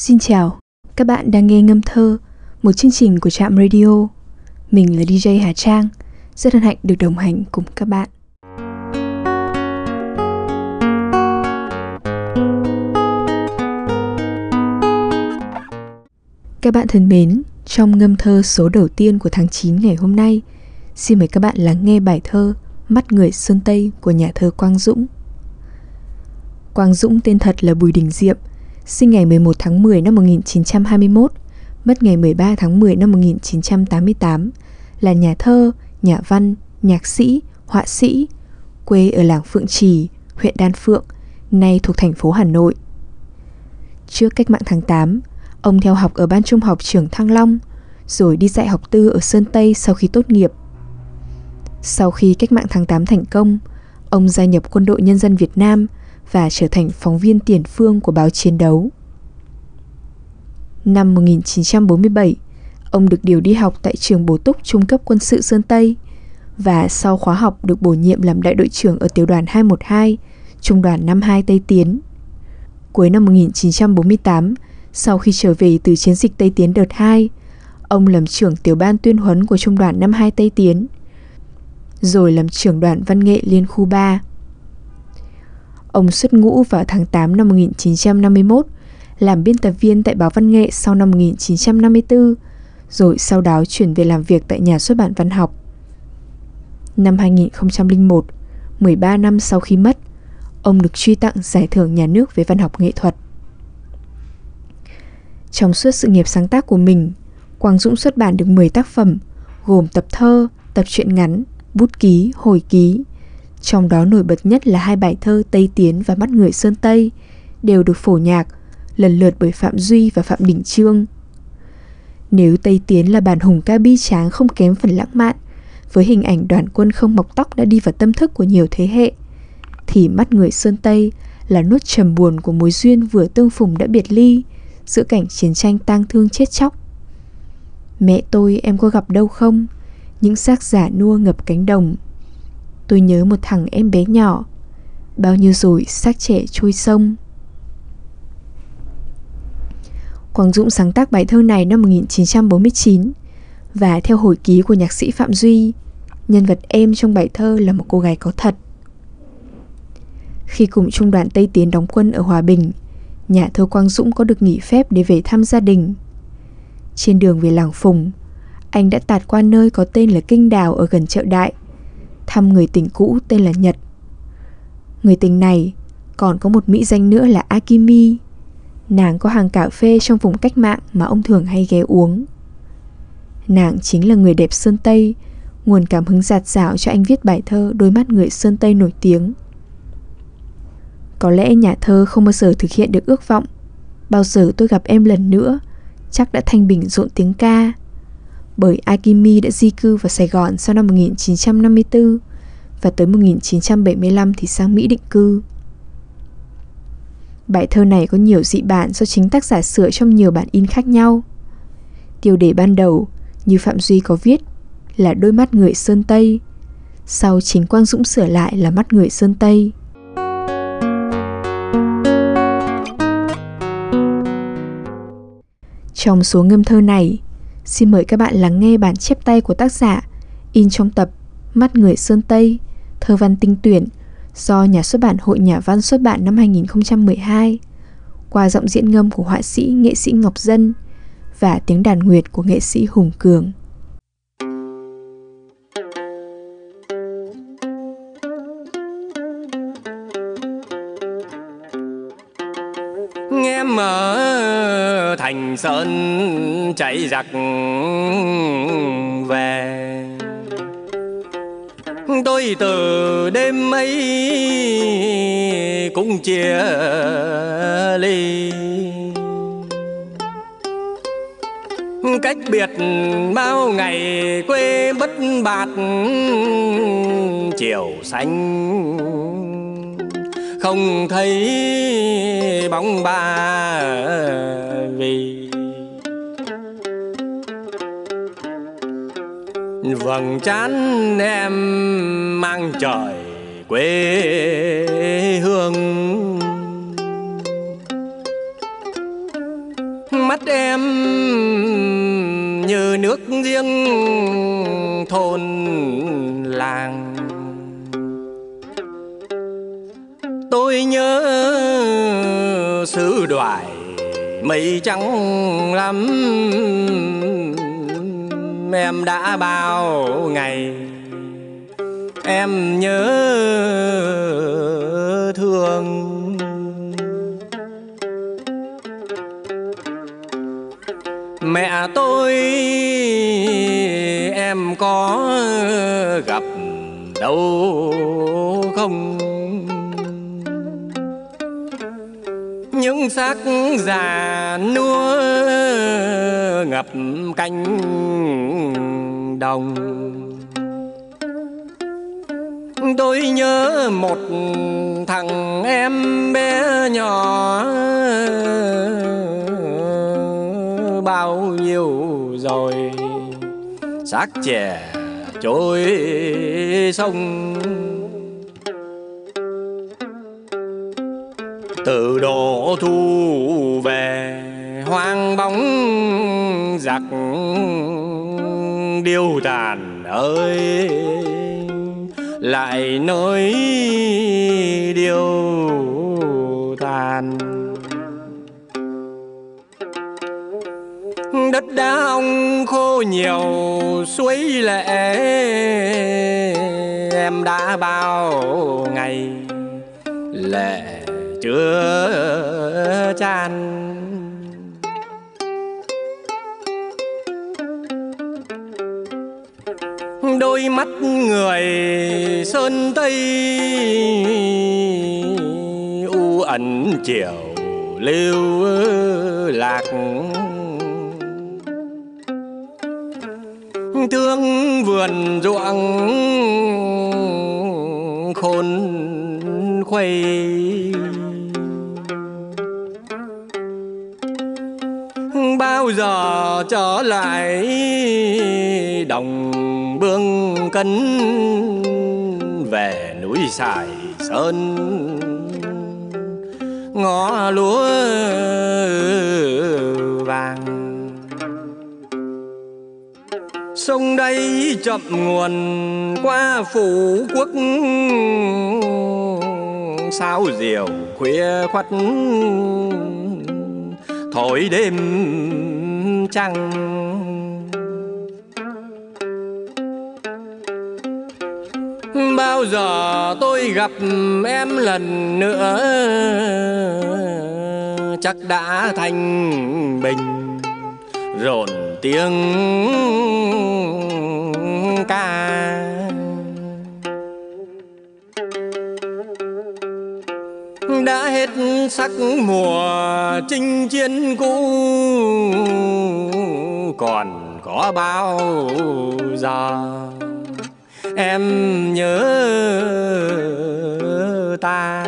Xin chào, các bạn đang nghe Ngâm Thơ, một chương trình của Trạm Radio. Mình là DJ Hà Trang, rất hân hạnh được đồng hành cùng các bạn. Các bạn thân mến, trong ngâm thơ số đầu tiên của tháng 9 ngày hôm nay, xin mời các bạn lắng nghe bài thơ Mắt người Sơn Tây của nhà thơ Quang Dũng. Quang Dũng tên thật là Bùi Đình Diệm, sinh ngày 11 tháng 10 năm 1921, mất ngày 13 tháng 10 năm 1988, là nhà thơ, nhà văn, nhạc sĩ, họa sĩ, quê ở làng Phượng Trì, huyện Đan Phượng, nay thuộc thành phố Hà Nội. Trước cách mạng tháng 8, ông theo học ở ban trung học trường Thăng Long, rồi đi dạy học tư ở Sơn Tây sau khi tốt nghiệp. Sau khi cách mạng tháng 8 thành công, ông gia nhập quân đội nhân dân Việt Nam và trở thành phóng viên tiền phương của báo chiến đấu. Năm 1947, ông được điều đi học tại trường bổ túc trung cấp quân sự Sơn Tây và sau khóa học được bổ nhiệm làm đại đội trưởng ở tiểu đoàn 212, trung đoàn 52 Tây Tiến. Cuối năm 1948, sau khi trở về từ chiến dịch Tây Tiến đợt 2, ông làm trưởng tiểu ban tuyên huấn của trung đoàn 52 Tây Tiến, rồi làm trưởng đoàn văn nghệ liên khu 3. Ông xuất ngũ vào tháng 8 năm 1951, làm biên tập viên tại báo Văn nghệ sau năm 1954, rồi sau đó chuyển về làm việc tại nhà xuất bản văn học. Năm 2001, 13 năm sau khi mất, ông được truy tặng giải thưởng nhà nước về văn học nghệ thuật. Trong suốt sự nghiệp sáng tác của mình, Quang Dũng xuất bản được 10 tác phẩm, gồm tập thơ, tập truyện ngắn, bút ký, hồi ký, trong đó nổi bật nhất là hai bài thơ Tây Tiến và Mắt Người Sơn Tây, đều được phổ nhạc, lần lượt bởi Phạm Duy và Phạm Đình Trương. Nếu Tây Tiến là bản hùng ca bi tráng không kém phần lãng mạn, với hình ảnh đoàn quân không mọc tóc đã đi vào tâm thức của nhiều thế hệ, thì Mắt Người Sơn Tây là nốt trầm buồn của mối duyên vừa tương phùng đã biệt ly, giữa cảnh chiến tranh tang thương chết chóc. Mẹ tôi em có gặp đâu không? Những xác giả nua ngập cánh đồng Tôi nhớ một thằng em bé nhỏ. Bao nhiêu rồi xác trẻ trôi sông. Quang Dũng sáng tác bài thơ này năm 1949 Và theo hồi ký của nhạc sĩ Phạm Duy, Nhân vật em trong bài thơ là một cô gái có thật. Khi cùng trung đoàn Tây Tiến đóng quân ở Hòa Bình, Nhà thơ Quang Dũng có được nghỉ phép để về thăm gia đình. Trên đường về làng Phùng, Anh đã tạt qua nơi có tên là Kinh Đào ở gần chợ Đại thăm người tình cũ tên là Nhật. Người tình này còn có một mỹ danh nữa là Akimi. Nàng có hàng cà phê trong vùng cách mạng mà ông thường hay ghé uống. Nàng chính là người đẹp Sơn Tây, nguồn cảm hứng giạt rào cho anh viết bài thơ Đôi mắt người Sơn Tây nổi tiếng. Có lẽ nhà thơ không bao giờ thực hiện được ước vọng. Bao giờ tôi gặp em lần nữa, chắc đã thanh bình rộn tiếng ca bởi Akimi đã di cư vào Sài Gòn sau năm 1954 và tới 1975 thì sang Mỹ định cư. Bài thơ này có nhiều dị bản do chính tác giả sửa trong nhiều bản in khác nhau. Tiêu đề ban đầu, như Phạm Duy có viết, là đôi mắt người Sơn Tây. Sau chính Quang Dũng sửa lại là mắt người Sơn Tây. Trong số ngâm thơ này, Xin mời các bạn lắng nghe bản chép tay của tác giả in trong tập Mắt người Sơn Tây, thơ văn tinh tuyển do nhà xuất bản Hội Nhà văn xuất bản năm 2012 qua giọng diễn ngâm của họa sĩ nghệ sĩ Ngọc Dân và tiếng đàn nguyệt của nghệ sĩ Hùng Cường. Hành sơn chạy giặc về. Tôi từ đêm ấy cũng chia ly. Cách biệt bao ngày quê bất bạt, chiều xanh không thấy bóng ba vì vầng trán em mang trời quê hương. Mắt em như nước riêng thôn làng. Tôi nhớ xứ đoài mây trắng lắm. Em đã bao ngày. Em nhớ thương. Mẹ tôi, em có gặp đâu không? Những xác già nua ngập cánh đồng. Tôi nhớ một thằng em bé nhỏ, bao nhiêu rồi? Xác trẻ trôi sông. Từ độ thu về, hoang bóng giặc điêu tàn ơi, lại nơi điêu tàn. Đất đá ông khô nhiều, suối lệ, em đã bao ngày lệ chưa chan. Đôi mắt người sơn tây u ẩn chiều lưu lạc. Thương vườn ruộng khôn khuây. Bao giờ trở lại đồng bương cấn về núi sài sơn? Ngõ lúa vàng. Sông đây chậm nguồn qua phủ quốc sao diều khuya khuất thổi đêm trăng. Bao giờ tôi gặp em lần nữa, chắc đã thành bình. Rộn tiếng ca. đã hết sắc mùa chinh chiến cũ. Còn có bao giờ em nhớ ta?